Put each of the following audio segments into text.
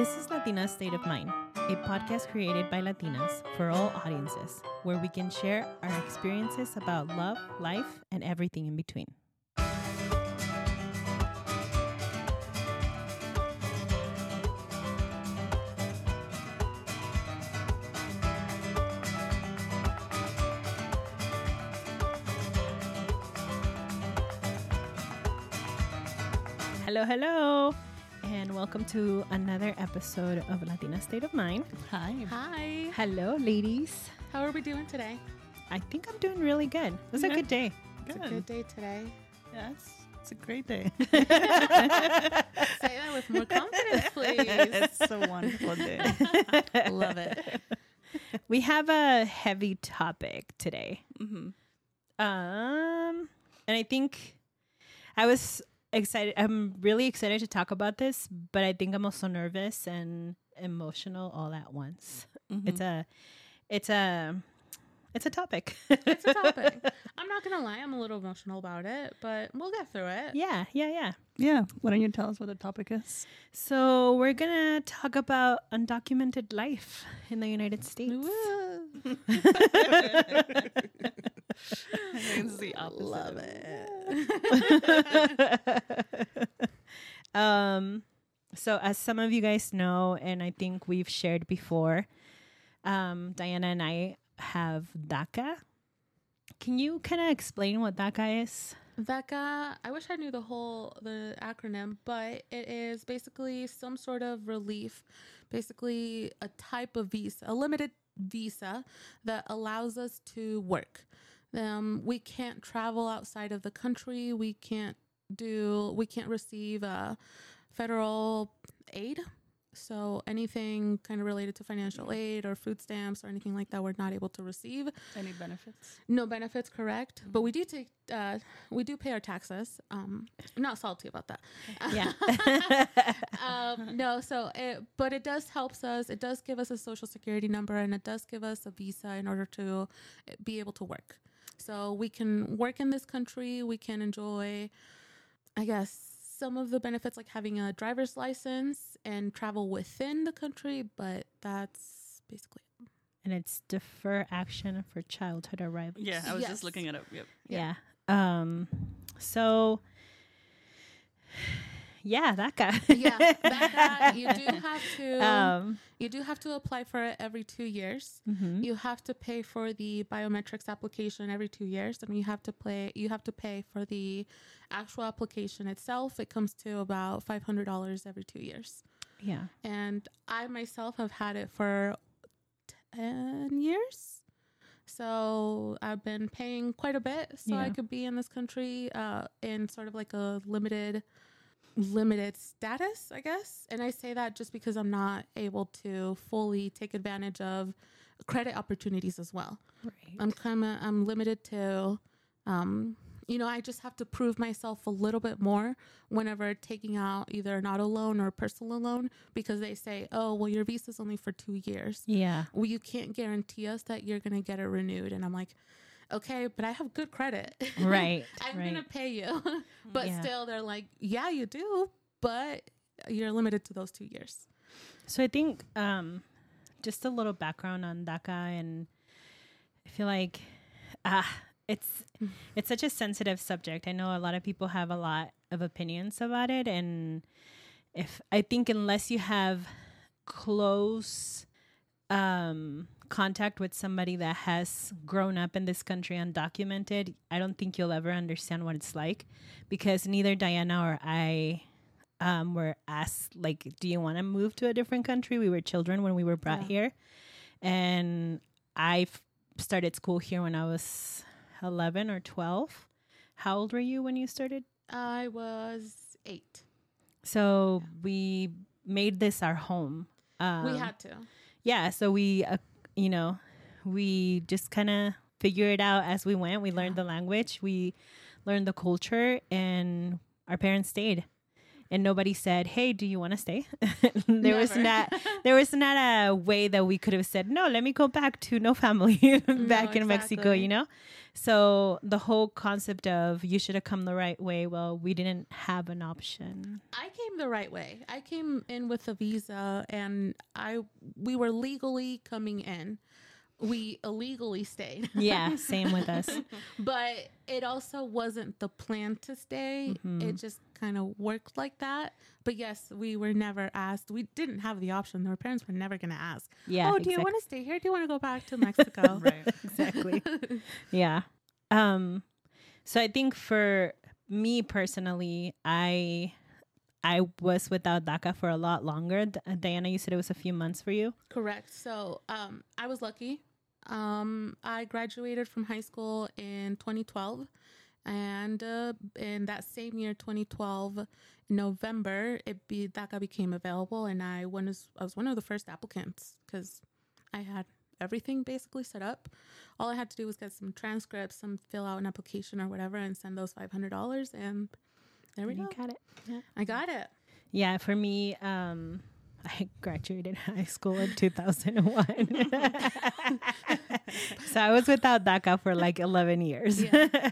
This is Latina State of Mind, a podcast created by Latinas for all audiences, where we can share our experiences about love, life, and everything in between. Hello, hello, and welcome to another episode of Latina State of Mind. Hi. Hi. Hello, ladies. How are we doing today? I think I'm doing really good. It was a good day. It's a good day today. Yes. it's, it's a great day. Say that with more confidence, please. it's a wonderful day. I love it. We have a heavy topic today. hmm Um, and I think I was excited. I'm really excited to talk about this, but I think I'm also nervous and emotional all at once. Mm-hmm. It's a, it's a, it's a topic. It's a topic. I'm not gonna lie, I'm a little emotional about it, but we'll get through it. yeah, yeah, yeah. Yeah. Why don't you tell us what the topic is? So we're gonna talk about undocumented life in the United States. it's the opposite. Love it. um, so as some of you guys know, and I think we've shared before, um, Diana and I have DACA. Can you kind of explain what DACA is? DACA, I wish I knew the whole the acronym, but it is basically some sort of relief, basically a type of visa, a limited visa that allows us to work. Um, we can't travel outside of the country. We can't do. We can't receive uh, federal aid. So anything kind of related to financial aid or food stamps or anything like that, we're not able to receive. Any benefits? No benefits, correct? But we do take, uh, we do pay our taxes. Um, I'm not salty about that. Yeah. um, no, so it, but it does helps us. It does give us a social security number, and it does give us a visa in order to be able to work. So we can work in this country. We can enjoy, I guess, some of the benefits like having a driver's license and travel within the country. But that's basically it. and it's defer action for childhood arrivals. Yeah, I was Yes. just looking it up. Yep. Yeah. Um. So. Yeah, DACA. yeah. That, guy. you do have to. um. You do have to apply for it every two years. mhm. You have to pay for the biometrics application every two years, and you have to play. You have to pay for the actual application itself. It comes to about five hundred dollars every two years. Yeah. And I myself have had it for ten years, so I've been paying quite a bit so I could be in this country uh, in sort of like a limited limited status, I guess. And I say that just because I'm not able to fully take advantage of credit opportunities as well. Right. I'm kind of I'm limited to um you know, I just have to prove myself a little bit more whenever taking out either an auto loan or a personal loan because they say, "Oh, well your visa's only for 2 years." yeah. Well, you can't guarantee us that you're going to get it renewed. And I'm like, "Okay, but I have good credit." Right. I'm right. gonna pay you. but Yeah. still, they're like, yeah, you do, but you're limited to those two years. So I think um, just a little background on DACA, and I feel like ah, it's it's such a sensitive subject. I know a lot of people have a lot of opinions about it, and if I think unless you have close um, contact with somebody that has grown up in this country undocumented, I don't think you'll ever understand what it's like because neither Diana or I um, were asked like, "Do you want to move to a different country?" We were children when we were brought Yeah. here, and I started school here when I was eleven or twelve. How old were you when you started? I was eight. So we made this our home. Um, we had to. Yeah. So we, uh, you know, we just kind of figured it out as we went. We learned the language, we learned the culture, and our parents stayed. And nobody said, "Hey, do you want to stay?" there was not there was not a way that we could have said, "No, let me go back to no family back in Mexico," you know? So the whole concept of you should have come the right way, well, we didn't have an option. I came the right way. I came in with a visa and I we were legally coming in. We illegally stayed. Yeah, same with us. but it also wasn't the plan to stay. Mm-hmm. It just kind of worked like that. But yes, we were never asked. We didn't have the option. Our parents were never going to ask. Yeah. oh, do you want to stay here? Do you want to go back to Mexico? Right. exactly. yeah. Um so I think for me personally, I I was without DACA for a lot longer. Diana, you said it was a few months for you. Correct. So um, I was lucky. Um, I graduated from high school in 2012. And uh, in that same year, 2012, November, it be DACA became available, and I was I was one of the first applicants because I had everything basically set up. All I had to do was get some transcripts, some fill out an application or whatever, and send those five hundred dollars, and there we You go. got it. Yeah. I got it. Yeah, for me, um, I graduated high school in 2001. so I was without DACA for like 11 years.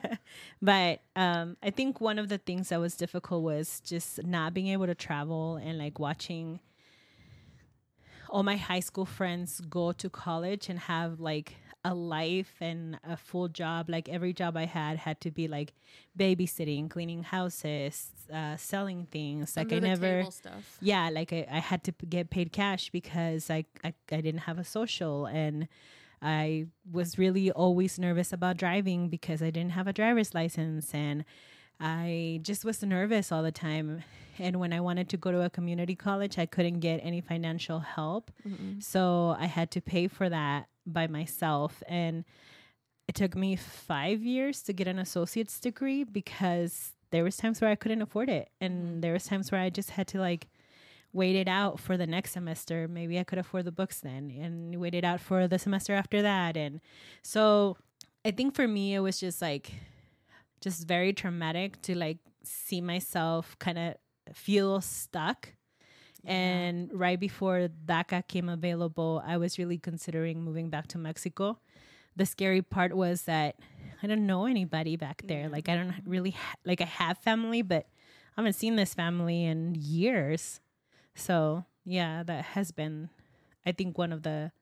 but um, I think one of the things that was difficult was just not being able to travel and like watching all my high school friends go to college and have like a life and a full job. Like every job I had had to be like babysitting, cleaning houses, uh, selling things. Like Under I never, stuff. yeah, like I, I had to p- get paid cash because I, I I didn't have a social and I was really always nervous about driving because I didn't have a driver's license and I just was nervous all the time. And when I wanted to go to a community college, I couldn't get any financial help. So I had to pay for that by myself. And it took me five years to get an associate's degree because there was times where I couldn't afford it. And mm-hmm. there was times where I just had to like wait it out for the next semester. Maybe I could afford the books then and wait it out for the semester after that. And so I think for me, it was just like, just very traumatic to like see myself kind of feel stuck. And right before DACA came available, I was really considering moving back to Mexico. The scary part was that I don't know anybody back there. Like I don't really ha- like I have family, but I haven't seen this family in years. So yeah, that has been, I think, one of the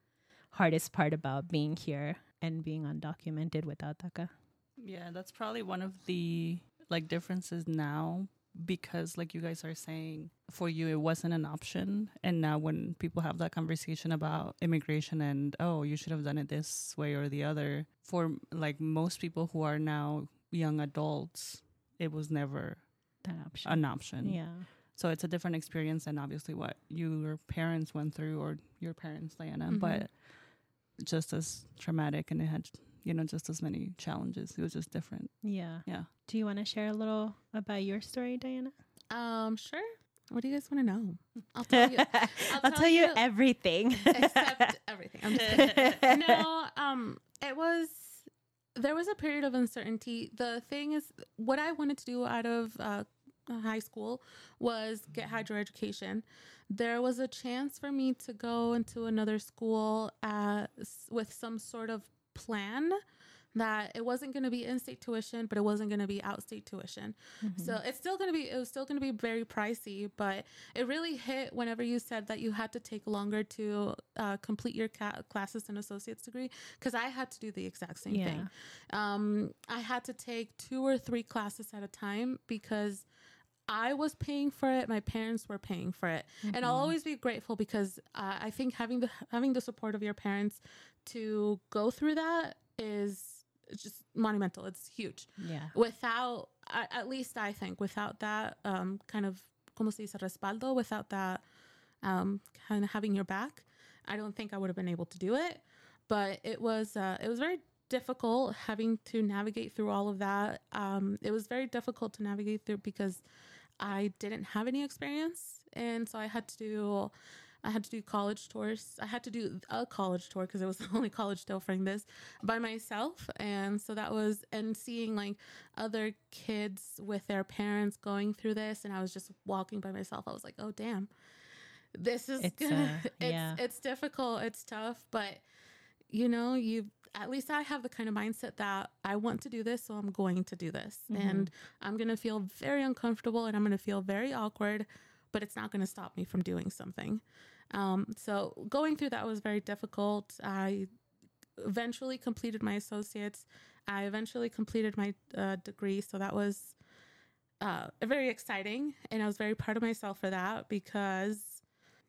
hardest part about being here and being undocumented without DACA. Yeah, that's probably one of the like differences now because like you guys are saying for you it wasn't an option and now when people have that conversation about immigration and oh you should have done it this way or the other for like most people who are now young adults it was never That option. an option yeah. so it's a different experience than obviously what your parents went through or your parents Diana Mhm. but just as traumatic and it had you know just as many challenges it was just different Yeah. yeah Do you want to share a little about your story, Diana? Um, sure. What do you guys want to know? I'll tell you. I'll, tell, you, everything. except everything. I'm just kidding. no, um, it was there was a period of uncertainty. The thing is, what I wanted to do out of uh, high school was get higher education. There was a chance for me to go into another school uh, s- with some sort of plan that it wasn't going to be in-state tuition, but it wasn't going to be out-state tuition. So it's still going to be it was still going to be very pricey, but it really hit whenever you said that you had to take longer to uh, complete your ca- classes and associate's degree because I had to do the exact same thing. Um, I had to take two or three classes at a time because I was paying for it. My parents were paying for it, and I'll always be grateful because uh, I think having the having the support of your parents to go through that is just monumental. It's huge yeah. without at least I think without that um, kind of como se dice respaldo without that um, kind of having your back I don't think I would have been able to do it but it was uh, it was very difficult having to navigate through all of that um, it was very difficult to navigate through because I didn't have any experience and so I had to I had to do college tours. I had to do a college tour because it was the only college tour offering this by myself. And so that was, and seeing like other kids with their parents going through this. And I was just walking by myself. I was like, oh, damn. This is It's, gonna, uh, it's, yeah. it's difficult. It's tough, but you know, you at least I have the kind of mindset that I want to do this, so I'm going to do this. And I'm going to feel very uncomfortable and I'm going to feel very awkward, but it's not going to stop me from doing something. Um, so going through that was very difficult. I eventually completed my associates. I eventually completed my uh, degree. So that was uh, very exciting. And I was very proud of myself for that because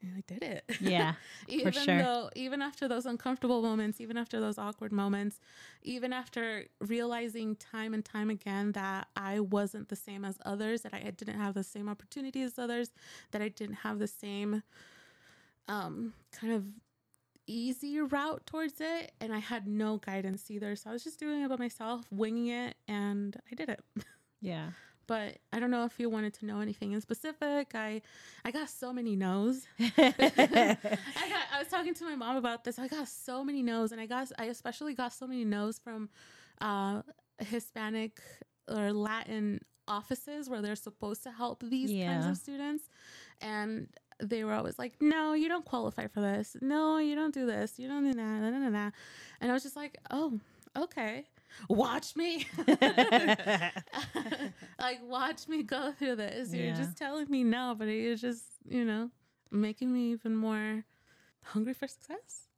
I did it. Yeah, even sure. though even after those uncomfortable moments even after those awkward moments even after realizing time and time again that i wasn't the same as others that i didn't have the same opportunities as others that i didn't have the same um kind of easy route towards it and i had no guidance either so i was just doing it by myself winging it and i did it yeah. but i don't know if you wanted to know anything in specific i i got so many no's I got. I was talking to my mom about this. I got so many no's, and I got. I especially got so many no's from uh, Hispanic or Latin offices where they're supposed to help these kinds of students, and they were always like, "No, you don't qualify for this. No, you don't do this. You don't do that." Nah, nah, nah, nah. And I was just like, "Oh, okay." Watch me, like watch me go through this. You're Yeah. just telling me no, but you're just, you know, making me even more hungry for success.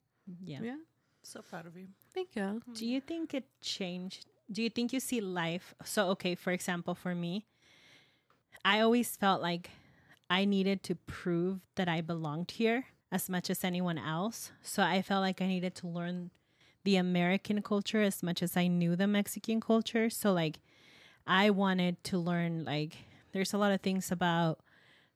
yeah. Yeah. So proud of you. Thank you. Oh, do you think it changed? Do you think you see life? So, okay, for example, for me, I always felt like I needed to prove that I belonged here as much as anyone else. So, I felt like I needed to learn the American culture as much as I knew the Mexican culture. So, like, I wanted to learn, like, there's a lot of things about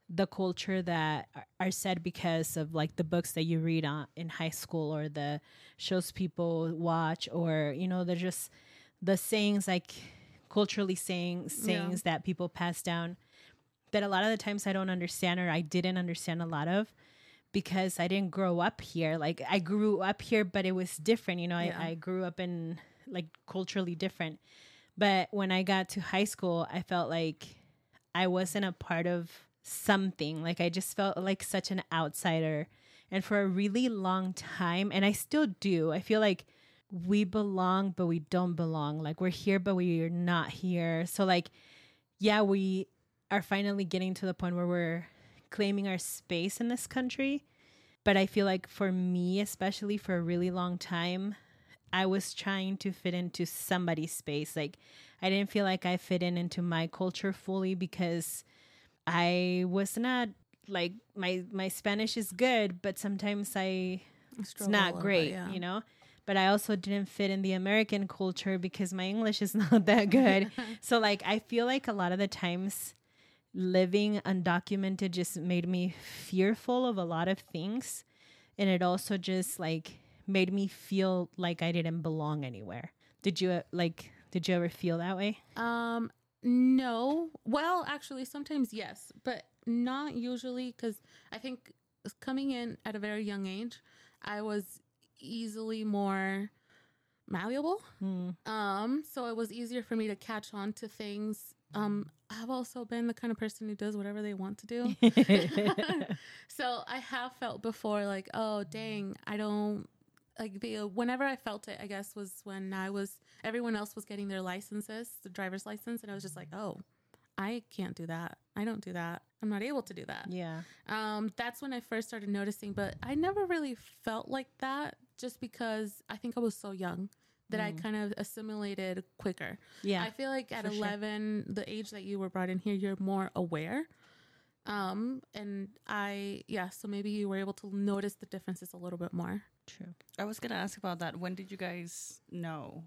the culture that are- said because of like the books that you read on in high school or the shows people watch or you know they're just the sayings like culturally saying sayings that people pass down that a lot of the times I don't understand or I didn't understand a lot of because I didn't grow up here. Like I grew up here, but it was different. You know, Yeah. I, I grew up in like culturally different. But when I got to high school, I felt like I wasn't a part of something. Like I just felt like such an outsider. And for a really long time, and I still do, I feel like we belong, but we don't belong. Like we're here, but we're not here. So, like, yeah, we are finally getting to the point where we're claiming our space in this country. But I feel like for me, especially for a really long time, I was trying to fit into somebody's space. Like, I didn't feel like I fit in into my culture fully because I was not like my my Spanish is good, but sometimes I it's not great, you know. But I also didn't fit in the American culture because my English is not that good. so like I feel like a lot of the times living undocumented just made me fearful of a lot of things and it also just like made me feel like I didn't belong anywhere. Did you uh, like did you ever feel that way? Um, no. Well, actually, sometimes yes, but not usually because I think coming in at a very young age, I was easily more malleable. Um, so it was easier for me to catch on to things. Um, I've also been the kind of person who does whatever they want to do. so I have felt before like, oh dang, I don't like the whenever I felt it, I guess was when I was everyone else was getting their licenses, the driver's license, and I was just like, oh, I can't do that. I don't do that. I'm not able to do that. yeah. Um, that's when I first started noticing, but I never really felt like that just because I think I was so young that I kind of assimilated quicker. Yeah. I feel like at for sure. 11, the age that you were brought in here, you're more aware. Um, and I, yeah, so maybe you were able to notice the differences a little bit more. True. I was gonna ask about that. When did you guys know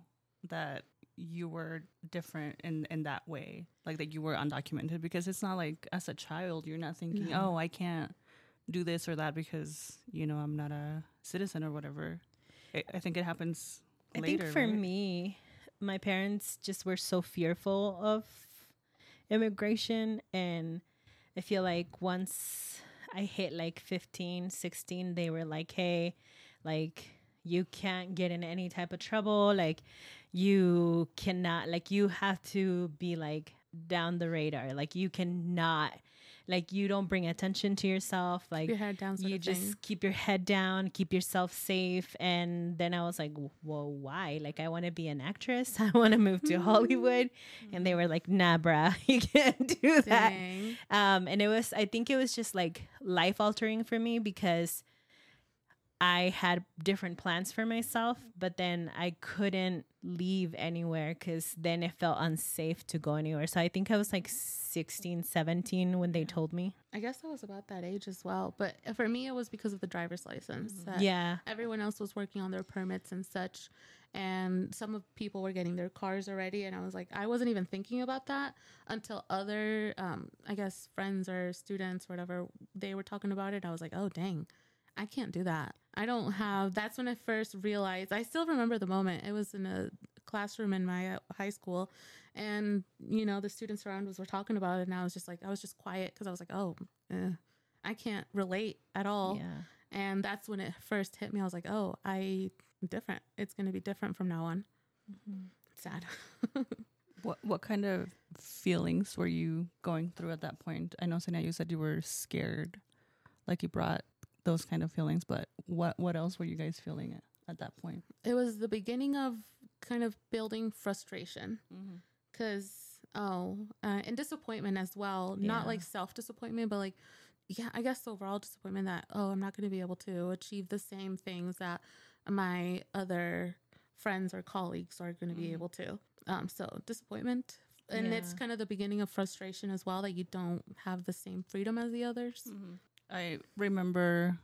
that you were different in in that way, like that you were undocumented? Because it's not like as a child you're not thinking, No. oh, I can't do this or that because you know I'm not a citizen or whatever. I think it happens I later. think for right? me, my parents just were so fearful of immigration and I feel like once I hit like 15, 16, they were like, hey, like, you can't get in any type of trouble. Like, you cannot, like, you have to be like down the radar. Like, you cannot like you don't bring attention to yourself like your head down. You just thing. keep your head down keep yourself safe. And then i was like whoa, why? Like i want to be an actress. I want to move to hollywood. And they were like nah bruh you can't do that. Um and it was i think it was just like life altering for me because i had different plans for myself but then i couldn't leave anywhere because then it felt unsafe to go anywhere so i think i was like 16 17 when they told me I guess I was about that age as well. But for me, it was because of the driver's license. that yeah Everyone else was working on their permits and such. And some of people were getting their cars already. And I was like, I wasn't even thinking about that until other, um, I guess, friends or students, or whatever, they were talking about it. I was like, oh, dang, I can't do that. I don't have, that's when I first realized, I still remember the moment. It was in a classroom in my uh, high school. And, you know, the students around us were talking about it. And I was just like, I was just quiet because I was like, oh, eh, I can't relate at all. yeah And that's when it first hit me. I was like, oh, I am different. It's going to be different from now on. Sad. What what kind of feelings were you going through at that point? I know, Sanya, you said you were scared, like you brought those kind of feelings. But what what else were you guys feeling at, at that point? it was the beginning of kind of building frustration because, oh, uh, and disappointment as well. Yeah. Not like self disappointment, but like, yeah, I guess overall disappointment that, oh, I'm not going to be able to achieve the same things that my other friends or colleagues are going to be Mhm. able to. Um, so disappointment. And it's kind of the beginning of frustration as well that you don't have the same freedom as the others. I remember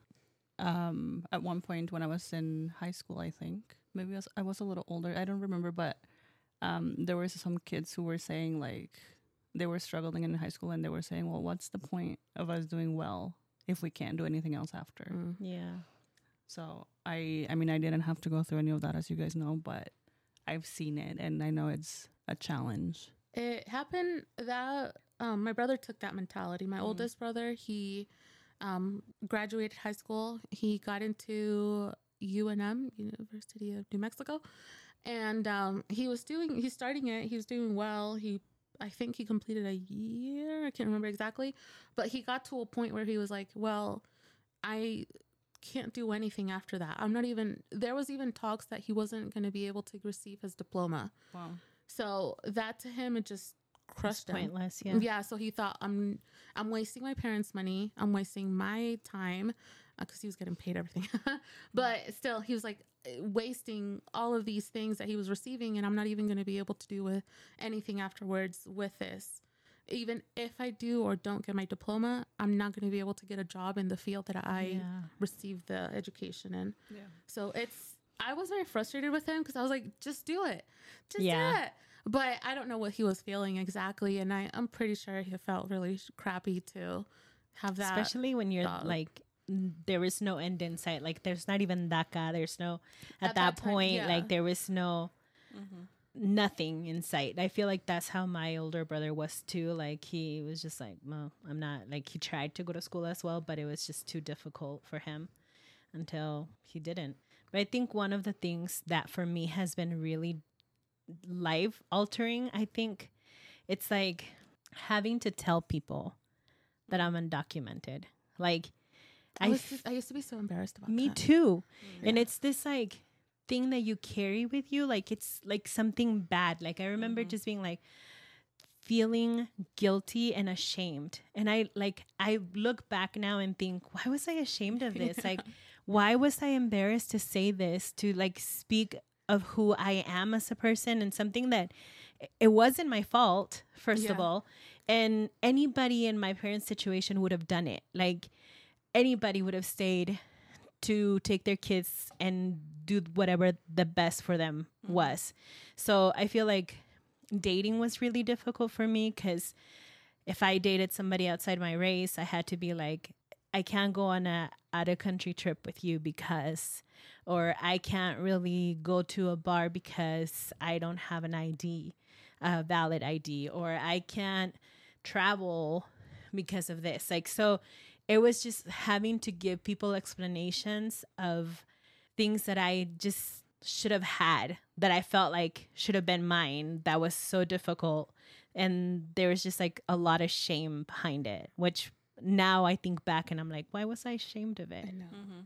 um, at one point when I was in high school, I think maybe I was, I was a little older. I don't remember, but um, there were some kids who were saying like they were struggling in high school, and they were saying, "Well, what's the point of us doing well if we can't do anything else after?" Mm. yeah So I, I mean, I didn't have to go through any of that, as you guys know, but I've seen it, and I know it's a challenge. It happened that um, my brother took that mentality. My Mhm. oldest brother, he um, graduated high school. He got into UNM, University of New Mexico, and um, he was doing. He's starting it. He was doing well. He, I think, he completed a year. I can't remember exactly, but he got to a point where he was like, "Well, I." can't do anything after that. I'm not even there was even talks that he wasn't going to be able to receive his diploma. Wow. So that to him, it just crushed him. pointless yeah Yeah. So he thought, I'm, I'm wasting my parents' money. I'm wasting my time uh, because he was getting paid everything. but still, he was like wasting all of these things that he was receiving, and I'm not even going to be able to do with anything afterwards with this. Even if I do or don't get my diploma, I'm not going to be able to get a job in the field that I yeah received the education in. Yeah. So it's I was very frustrated with him because I was like, just do it, just Yeah. do it. But I don't know what he was feeling exactly, and I I'm pretty sure he felt really crappy to have that. especially when you're thought. like n- there is no end in sight like there's not even daca there's no at, At that, that time, point yeah. like there was no Mm-hmm. nothing in sight i feel like that's how my older brother was too like he was just like well i'm not like he tried to go to school as well but it was just too difficult for him until he didn't but i think one of the things that for me has been really life altering i think it's like having to tell people that i'm undocumented like I, I was just- I used to be so embarrassed about me that. too. And it's this like thing that you carry with you. Like it's like something bad. Like I remember Mhm. just being like feeling guilty and ashamed. And I like I look back now and think, why was I ashamed of this? Like why was I embarrassed to say this, to like speak of who I am as a person and something that it wasn't my fault, first of all. And anybody in my parents' situation would have done it. Like anybody would have stayed to take their kids and do whatever the best for them Mhm. was. So I feel like dating was really difficult for me because if I dated somebody outside my race, I had to be like, I can't go on a out of country trip with you because, or I can't really go to a bar because I don't have an ID, a valid ID, or I can't travel because of this. Like, so it was just having to give people explanations of things that I just should have had that I felt like should have been mine that was so difficult and there was just like a lot of shame behind it which now I think back and I'm like why was I ashamed of it I know. Mm-hmm.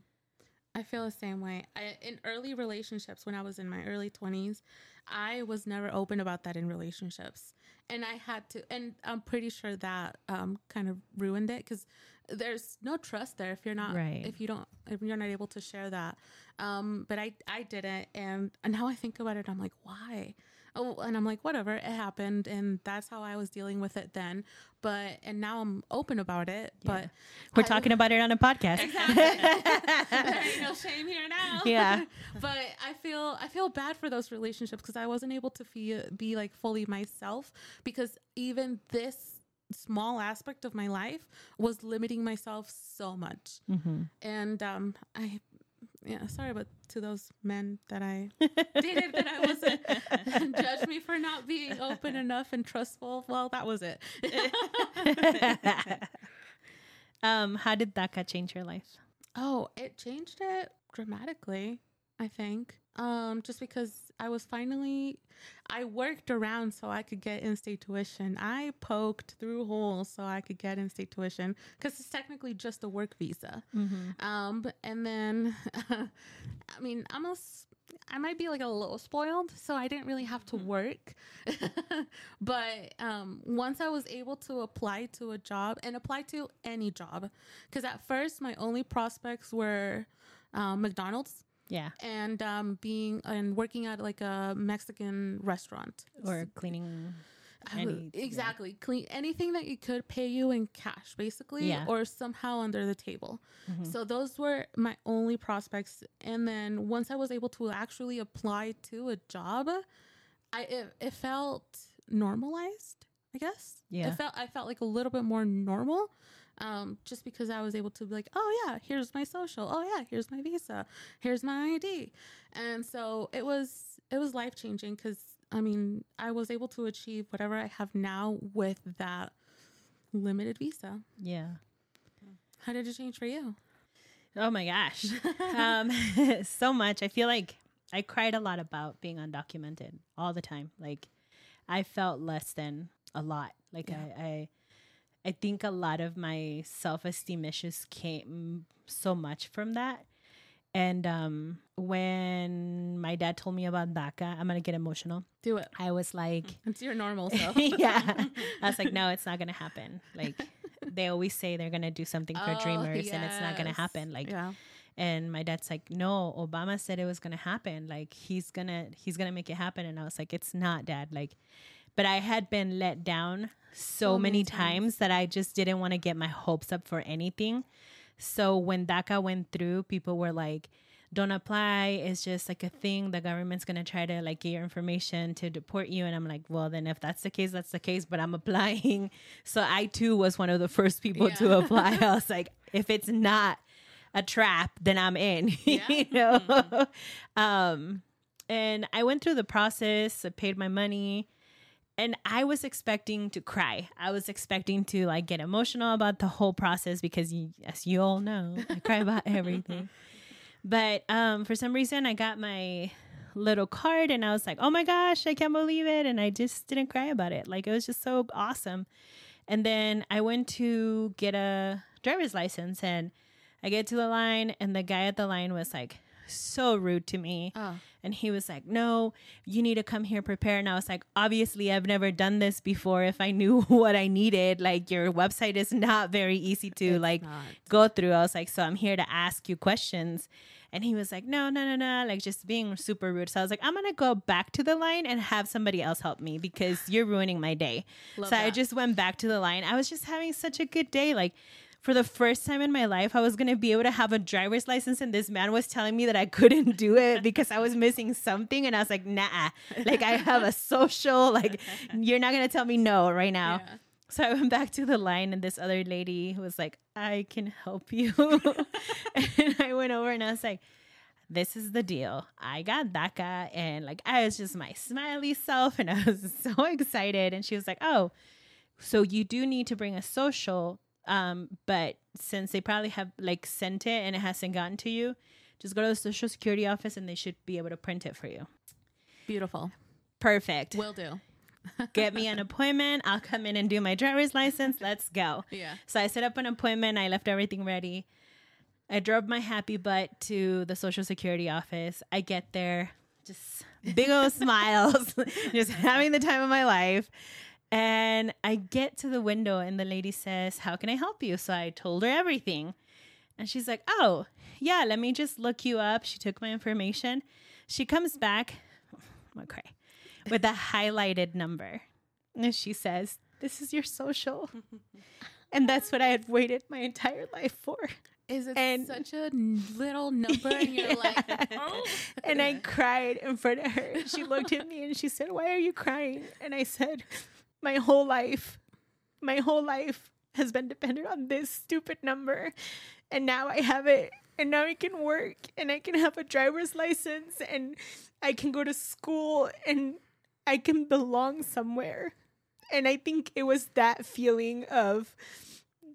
I feel the same way. I, in early relationships, when I was in my early 20s, I was never open about that in relationships. And I had to, and I'm pretty sure that um, kind of ruined it because there's no trust there if you're not, Right. if you don't, if you're not able to share that. Um, but I, I didn't. And, and now I think about it, I'm like, why? Oh, and I'm like, whatever, it happened. And that's how I was dealing with it then. But, and now I'm open about it. But we're I- talking about it on a podcast Exactly. there ain't no shame here now. Yeah. but I feel I feel bad for those relationships because I wasn't able to feel, be like fully myself because even this small aspect of my life was limiting myself so much. mm-hmm. And um I yeah, sorry but to those men that I dated that I wasn't judge me for not being open enough and trustful. Well, that was it. um how did DACA change your life Oh, it changed it dramatically, I think. Um, just because I was finally, I worked around so I could get in-state tuition. I poked through holes so I could get in-state tuition because it's technically just a work visa. mm-hmm. Um, and then, I mean, I'm a, s- I might be like a little spoiled, so I didn't really have to work. but um, once I was able to apply to a job and apply to any job, because at first my only prospects were um, McDonald's yeah and um, being and working at like a Mexican restaurant or cleaning would- any- yeah. exactly clean anything that you could pay you in cash basically Yeah. or somehow under the table Mhm. so those were my only prospects and then once i was able to actually apply to a job i it, it felt normalized i guess Yeah. it felt i felt like a little bit more normal um, just because I was able to be like, oh yeah, here's my social. Oh yeah, here's my visa. Here's my ID. And so it was it was life changing because I mean I was able to achieve whatever I have now with that limited visa. yeah How did it change for you? Oh my gosh. um, so much. I feel like I cried a lot about being undocumented all the time. Like I felt less than a lot. Like Yeah. I, I I think a lot of my self esteem issues came so much from that. And um when my dad told me about DACA, I'm gonna get emotional. Do it. I was like It's your normal self. yeah. I was like, no, it's not gonna happen. Like they always say they're gonna do something for Oh, dreamers and it's not gonna happen. Like yeah. and my dad's like, no, Obama said it was gonna happen. Like he's gonna he's gonna make it happen. And I was like, it's not, Dad. Like, but I had been let down so, So many many times. times. that I just didn't want to get my hopes up for anything. So when DACA went through, people were like, don't apply. It's just like a thing. The government's gonna try to like get your information to deport you. And I'm like, well, then if that's the case, that's the case. But I'm applying. So I too was one of the first people to apply. I was like, if it's not a trap, then I'm in. Yeah. you know. um, and I went through the process. I paid my money. And I was expecting to cry. I was expecting to like get emotional about the whole process because, as you all know, I cry about everything. But um, for some reason, I got my little card and I was like, oh my gosh, I can't believe it. And I just didn't cry about it. Like, it was just so awesome. And then I went to get a driver's license and I get to the line, and the guy at the line was like, so rude to me. Oh. And he was like, No, you need to come here prepared. And I was like, Obviously, I've never done this before. If I knew what I needed, like, your website is not very easy to, It's like, not. go through. I was like, So I'm here to ask you questions. And he was like, No, no, no, no, like, just being super rude. So I was like, I'm going to go back to the line and have somebody else help me because you're ruining my day. Love so I just went back to the line. I was just having such a good day. Like, for the first time in my life, I was going to be able to have a driver's license. And this man was telling me that I couldn't do it because I was missing something. And I was like, nah, like I have a social, like, you're not going to tell me no right now. Yeah. So I went back to the line, and this other lady was like, I can help you. and I went over and I was like, this is the deal. I got DACA, and like, I was just my smiley self, and I was so excited. And she was like, oh, so you do need to bring a social Um, but since they probably have like sent it and it hasn't gotten to you, just go to the social security office and they should be able to print it for you. Beautiful. Perfect. Will do. Get me an appointment. I'll come in and do my driver's license. Let's go. Yeah. So I set up an appointment. I left everything ready. I drove my happy butt to the social security office. I get there, just big old smiles, just having the time of my life. And I get to the window, and the lady says, How can I help you? So I told her everything. And she's like, Oh, yeah, let me just look you up. She took my information. She comes back, I'm gonna cry, with a highlighted number. And she says, This is your social. And that's what I had waited my entire life for. Is it And- such a little number and you're like, oh. And I cried in front of her. She looked at me and she said, Why are you crying? And I said, My whole life, my whole life has been dependent on this stupid number. And now I have it. And now I can work and I can have a driver's license and I can go to school and I can belong somewhere. And I think it was that feeling of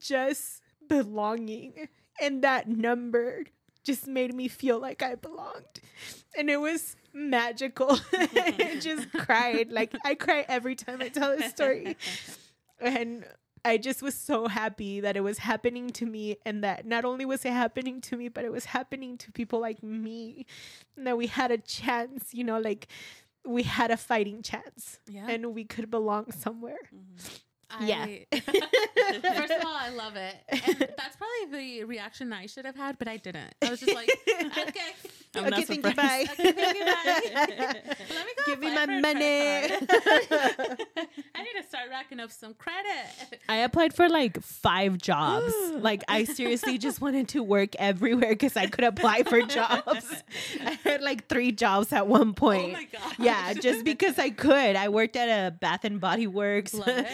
just belonging and that number just made me feel like I belonged. And it was magical. I just cried. Like I cry every time I tell this story. And I just was so happy that it was happening to me and that not only was it happening to me, but it was happening to people like me. And that we had a chance, you know, like we had a fighting chance Yeah. and we could belong somewhere. Yeah. I- First of all, I love it. And that's probably the reaction I should have had, but I didn't. I was just like, okay. I'm okay, not thank you, bye. surprised. Okay, thank you, bye. Let me go Give me my for a credit money. I need to start racking up some credit. I applied for like five jobs. like I seriously just wanted to work everywhere because I could apply for jobs. I had like three jobs at one oh point. Oh my God. Yeah, just because I could. I worked at a Bath and Body Works. Love it.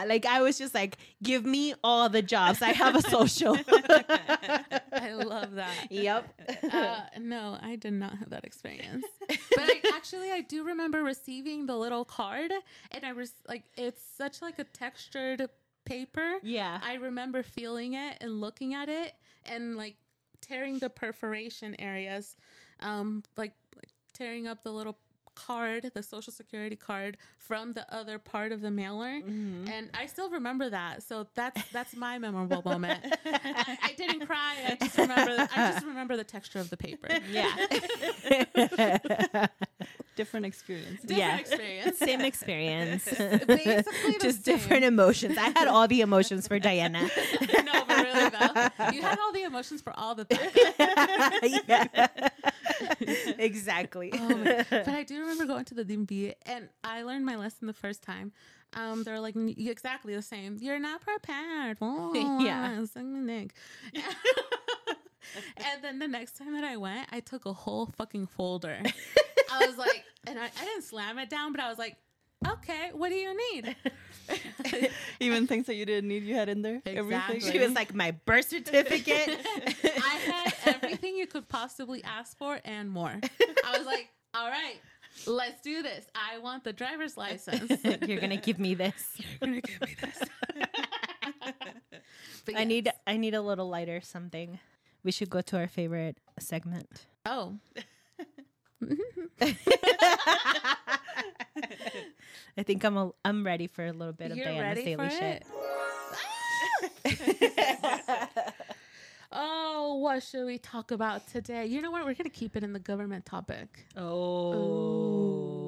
Yeah, like I was just like, give me all the jobs. I have a social. I love that. yep. Uh, no, I did not have that experience. But I, actually, I do remember receiving the little card, and I was like, it's such like a textured paper. Yeah. I remember feeling it and looking at it, and like tearing the perforation areas, um, like, like tearing up the little card, the social security card from the other part of the mailer, mm-hmm. and I still remember that. So that's that's my memorable moment. I, I didn't cry. I just remember. The, I just remember the texture of the paper. yeah. Different experience. Different Yeah. experience. Same experience. Basically just same. different emotions. I had all the emotions for Diana. no, but really though, you had all the emotions for all the things. yeah. exactly. Oh but I do remember going to the DMV and I learned my lesson the first time. Um, they're like exactly the same. You're not prepared. Oh, Yeah. suck and then the next time that I went, I took a whole fucking folder. I was like, and I, I didn't slam it down, but I was like, okay, what do you need? Even things that you didn't need, you had in there. Exactly. Everything. She was like my birth certificate. I had everything you could possibly ask for and more. I was like, all right, let's do this. I want the driver's license. You're gonna give me this. You're gonna give me this. But I need I need a little lighter something. We should go to our favorite segment. Oh, I think I'm a, I'm ready for a little bit of you're Diana's ready daily for shit. it? oh, what should we talk about today? You know what? We're gonna keep it in the government topic. Oh.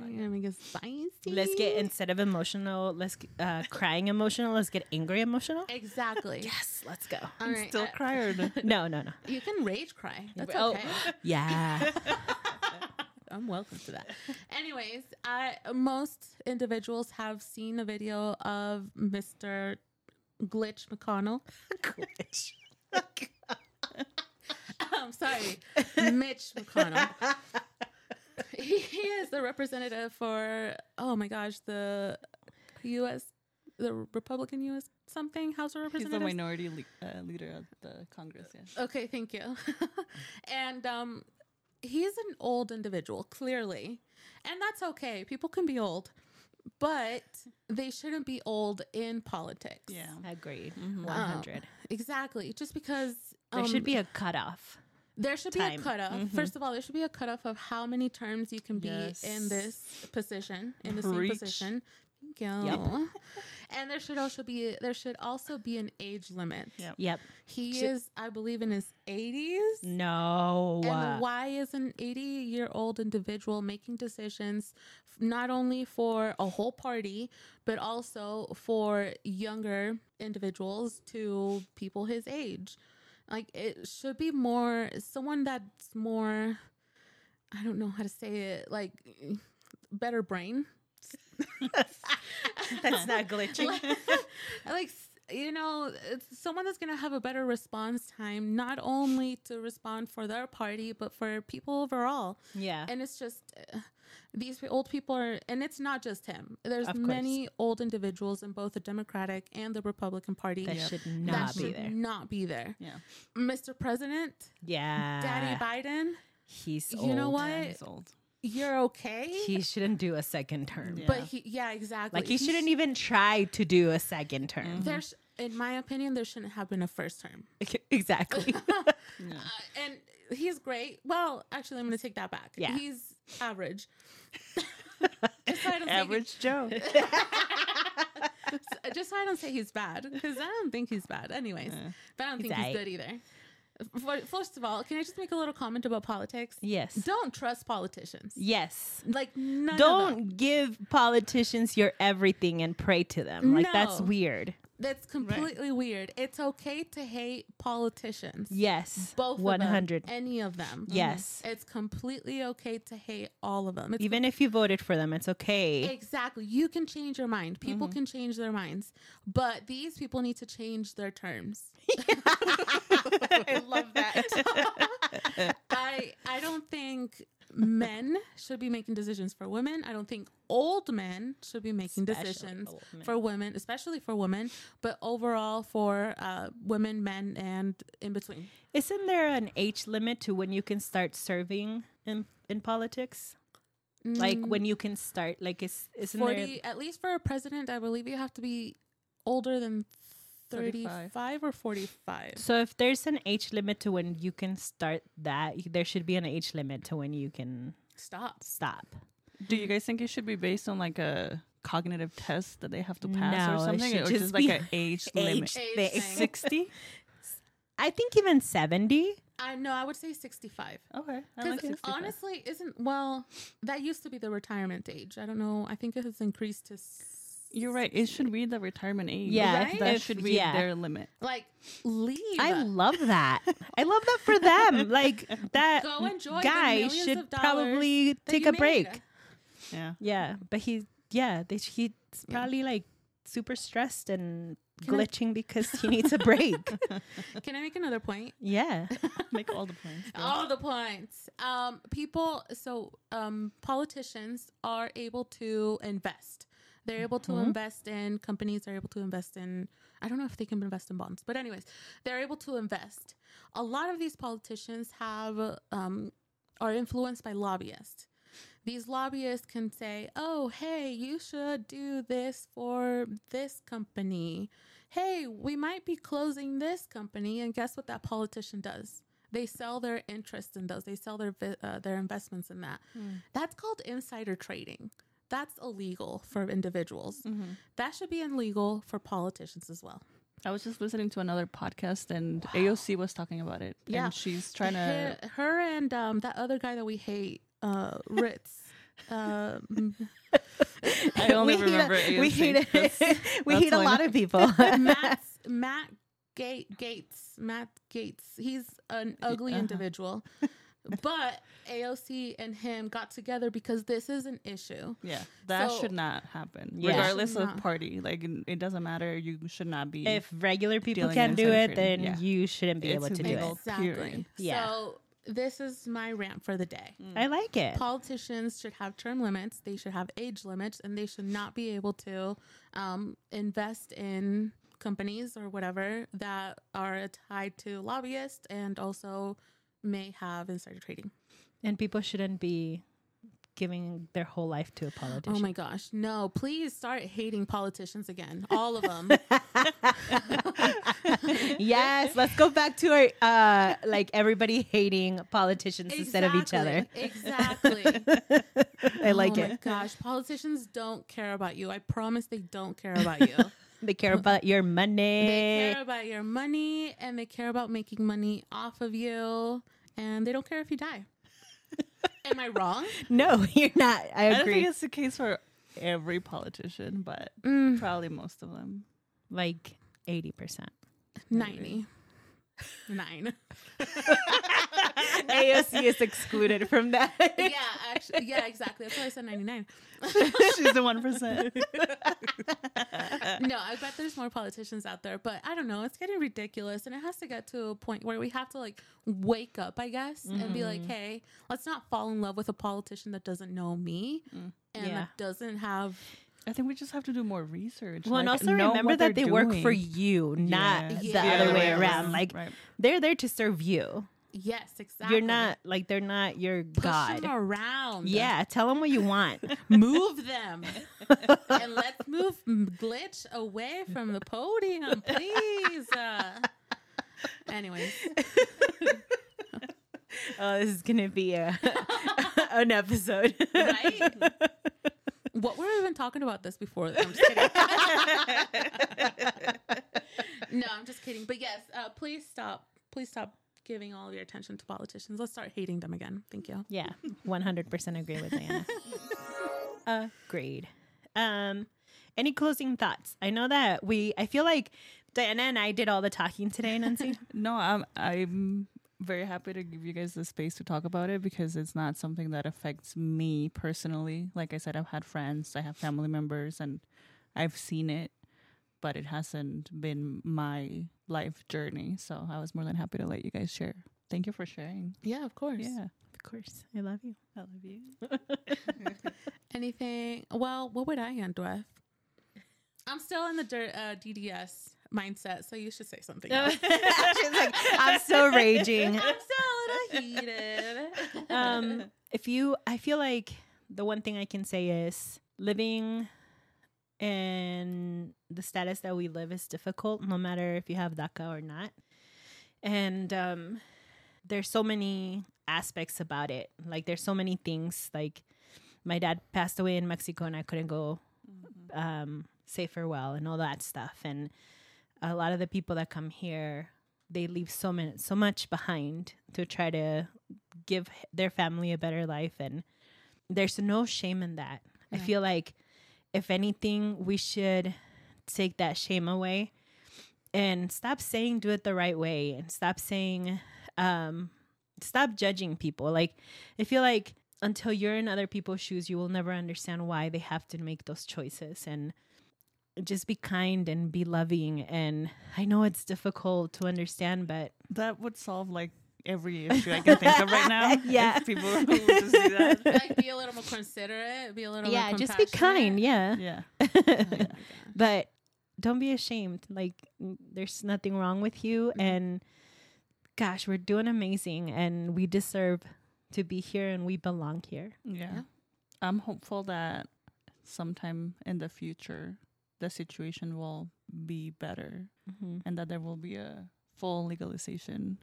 We're gonna make it spicy. Let's get instead of emotional, let's uh, crying emotional. Let's get angry emotional. exactly. Yes, let's go. All right. Still I- cry or no? No, no, no. you can rage cry. That's Oh. okay. Yeah. I'm welcome to that. Anyways, I most individuals have seen a video of Mr. Glitch McConnell. Glitch. I'm sorry, Mitch McConnell. he, he is the representative for oh my gosh, the U.S. the Republican U.S. something House of Representatives. He's the Representatives. minority le- uh, leader of the Congress. Yeah. Okay, thank you. and um, he's an old individual, clearly, and that's okay. People can be old. but they shouldn't be old in politics. Yeah. Agreed. Mhm. 100. Exactly. Just because there um, should be a cutoff. There should time. be a cutoff. Mhm. First of all, there should be a cutoff of how many terms you can be Yes. in this position, in the Preach. same position. Thank you. and there should also be there should also be an age limit. Yep. Yep. He Should- is, I believe, in his eighties. No. And why is an 80 year old individual making decisions not only for a whole party, but also for younger individuals to people his age? Like, it should be more someone that's more, I don't know how to say it, like, better brain. That's not glitching. like, like, you know, it's someone that's going to have a better response time, not only to respond for their party, but for people overall. yeah. And it's just uh, these old people are, and it's not just him. There's many old individuals in both the Democratic and the Republican Party that Yep. should that not be should there. not be there. Yeah. Mr. President, Yeah. Daddy Biden, He's You know what? He's old. you're okay. He shouldn't do a second term. Yeah. But he, yeah, exactly. Like he He shouldn't sh- even try to do a second term. Mhm. There's, in my opinion, there shouldn't have been a first term. exactly. Yeah. Uh, and he's great. Well, actually, I'm going to take that back. Yeah. He's average. just, so I don't say Average Joe. just so I don't say he's bad, because I don't think he's bad, anyways. Yeah. But I don't think he's good either. First of all, can I just make a little comment about politics? yes. Don't trust politicians. Yes. Like none. Don't give politicians your everything and pray to them. Like that's weird. That's completely weird. It's okay to hate politicians. Yes. Both One of them, any of them. Yes. Mm-hmm. It's completely okay to hate all of them. It's Even if you voted for them, it's okay. Exactly. You can change your mind. People mm-hmm. can change their minds. But these people need to change their terms. I love that. I I don't think men should be making decisions for women. I don't think old men should be making Especially decisions for women, especially for women, but overall for uh, women, men, and in between. Isn't there an age limit to when you can start serving in in politics? Like Mm, when you can start, like is isn't 40, there? at least for a president, I believe you have to be older than 35, 35. or 45. So if there's an age limit to when you can start that, there should be an age limit to when you can Stop. stop. Do you guys think it should be based on like a cognitive test that they have to pass No, or something, should or just just like an age age limit? Age thing. thing. Sixty. I think even seventy. I know. I would say 65. Okay, Because like honestly, isn't well that used to be the retirement age. I don't know. I think it has increased to s- You're right. It should be the retirement age. Yeah, Right? that if- should be yeah. their limit. like leave. I love that. I love that for them. Like that Go enjoy guy millions should of probably take you a break. Yeah. Yeah, but he, yeah, they, he's Yeah. probably like super stressed and Can I- glitching because he needs a break. Can I make another point? yeah, Make all the points. girl. All the points. Um, people. So, um, politicians are able to invest. They're able to Mhm. invest in companies. They're able to invest in. I don't know if they can invest in bonds, but anyways, they're able to invest. A lot of these politicians have um, are influenced by lobbyists. These lobbyists can say, "Oh, hey, you should do this for this company. Hey, we might be closing this company." And guess what that politician does? They sell their interest in those. They sell their uh, their investments in that. That's called insider trading. That's illegal for individuals. Mhm. That should be illegal for politicians as well. I was just listening to another podcast and AOC was talking about it. Yeah. And she's trying to. her, her and um, that other guy that we hate, uh, Ritz. um, I only We hate a- remember we hate. That's- we that's hate a lot of people. Matt's, Matt Gate, Gaetz. Matt Gaetz. He's an ugly uh-huh. individual. But AOC and him got together because this is an issue. Yeah, that So- should not happen, Yeah. regardless of not. party. Like, it it doesn't matter. You should not be. if regular people can in do it, then yeah. you shouldn't be It's able to do it. Exactly. period. Yeah. So this is my rant for the day. I like it. Politicians should have term limits. They should have age limits, and they should not be able to um, invest in companies or whatever that are tied to lobbyists and also may have insider trading. And people shouldn't be giving their whole life to a politician. Oh my gosh. No, please start hating politicians again. All of them. yes, let's go back to our uh like everybody hating politicians instead of each other. Exactly. I like it. oh it. my gosh. Politicians don't care about you. I promise they don't care about you. They care about your money. they care about your money and they care about making money off of you and they don't care if you die. Am I wrong? No, you're not. I I don't agree. think it's the case for every politician, but Mm, probably most of them. like 80%. 90. Nine. AOC is excluded from that. yeah, actually, yeah, exactly. That's why I said 99. She's the one percent. no, I bet there's more politicians out there, but I don't know. It's getting ridiculous, and it has to get to a point where we have to like wake up, I guess, and be like, mm-hmm. hey, let's not fall in love with a politician that doesn't know me and mm. Yeah. that doesn't have. I think we just have to do more research. Well, and also remember that they're they work for you, not Yeah. the Yeah. other Yeah, way around. Like right. they're there to serve you. Yes, exactly. You're not like they're not your Push god. them around. Yeah, tell them what you want. move them, and let's move glitch away from the podium, please. Uh, anyways, oh, this is gonna be a an episode. right? What were we even talking about this before? I'm just kidding. no, I'm just kidding. But yes, uh, please stop. Please stop giving all of your attention to politicians. Let's start hating them again. Thank you. Yeah, one hundred percent agree with Diana. Agreed. Um, any closing thoughts? I know that we. I feel like Diana and I did all the talking today, Nancy. No, I'm I'm very happy to give you guys the space to talk about it because it's not something that affects me personally. Like I said, I've had friends, I have family members, and I've seen it, but it hasn't been my life journey. So I was more than happy to let you guys share. Thank you for sharing. Yeah, of course. Yeah, of course, I love you. I love you. Anything? Well, what would I end with? I'm still in the dir- uh, DDS mindset, so you should say something. else. She's like, I'm so raging. I'm little heated. um, if you, I feel like the one thing I can say is living in the status that we live is difficult, no matter if you have DACA or not. And um, there's so many aspects about it. Like, there's so many things. Like, my dad passed away in Mexico, and I couldn't go um, say farewell and all that stuff. And a lot of the people that come here, they leave so many, so much behind to try to give their family a better life and there's no shame in that. I feel like if anything we should take that shame away and stop saying do it the right way and stop saying um stop judging people. Like I feel like until you're in other people's shoes you will never understand why they have to make those choices and just be kind and be loving and I know it's difficult to understand but That would solve like every issue I can think of right now. Yeah. if people would just do that. like, be a little more considerate. Be a little yeah more just be kind compassionate. yeah Yeah, Oh but don't be ashamed like there's nothing wrong with you Mm-hmm. and gosh we're doing amazing and we deserve to be here and we belong here yeah. Yeah. I'm hopeful that sometime in the future the situation will be better mm-hmm. and that there will be a full legalization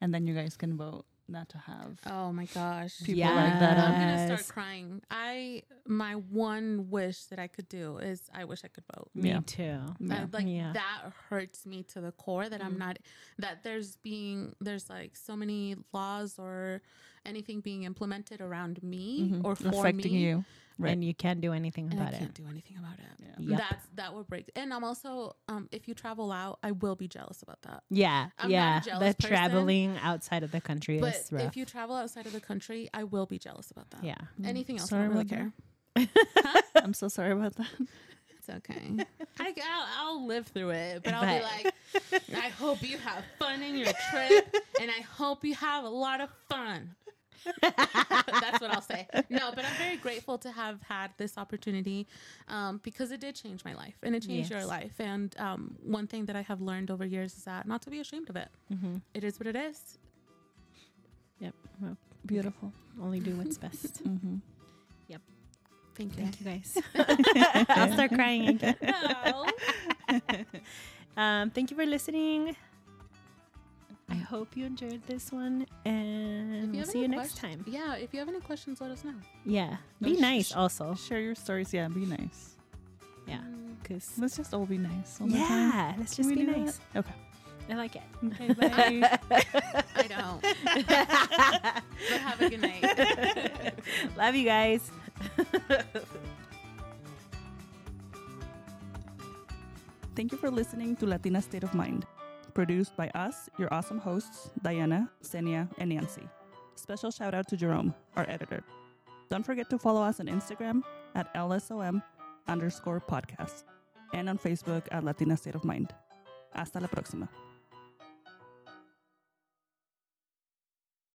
and then you guys can vote not to have Oh my gosh. people like that I'm gonna start crying. I my one wish that I could do is I wish I could vote. me Yeah. too Yeah. I- like Yeah. that hurts me to the core that I'm Mhm. not that there's being there's like so many laws or anything being implemented around me Mhm. or for affecting me you. Right. and you can't do anything and about I it can't do anything about it. Yeah. Yep. That's that would break. And I'm also um if you travel out, I will be jealous about that. yeah I'm not a yeah the person, traveling outside of the country But is rough if you travel outside of the country, I will be jealous about that. yeah Anything else, Sorry I don't really about care. I'm so sorry about that. It's okay. I, I'll, I'll live through it, but I'll be like, I hope you have fun in your trip, and I hope you have a lot of fun. That's what I'll say. No, but I'm very grateful to have had this opportunity um, because it did change my life and it changed your life. And um, one thing that I have learned over years is that not to be ashamed of it. mm-hmm. It is what it is. yep well, Beautiful. only do what's best Mm-hmm. Yep. Thank you. Thank you guys. I'll start crying again. um, thank you for listening. I hope you enjoyed this one, and we'll see you next time. Yeah, if you have any questions, let us know. Yeah, No, be sh- nice also. Share your stories. Yeah, be nice. Yeah, Mm, because Let's just all be nice. All the time. yeah, let's just be do that? nice. Okay. I like it. Okay. Bye. I don't. but have a good night. Love you guys. Thank you for listening to Latina State of Mind, produced by us, your awesome hosts, Diana, Senia, and Nancy. Special shout out to Jerome, our editor. Don't forget to follow us on Instagram at LSOM underscore podcast and on Facebook at Latina State of Mind. Hasta la próxima.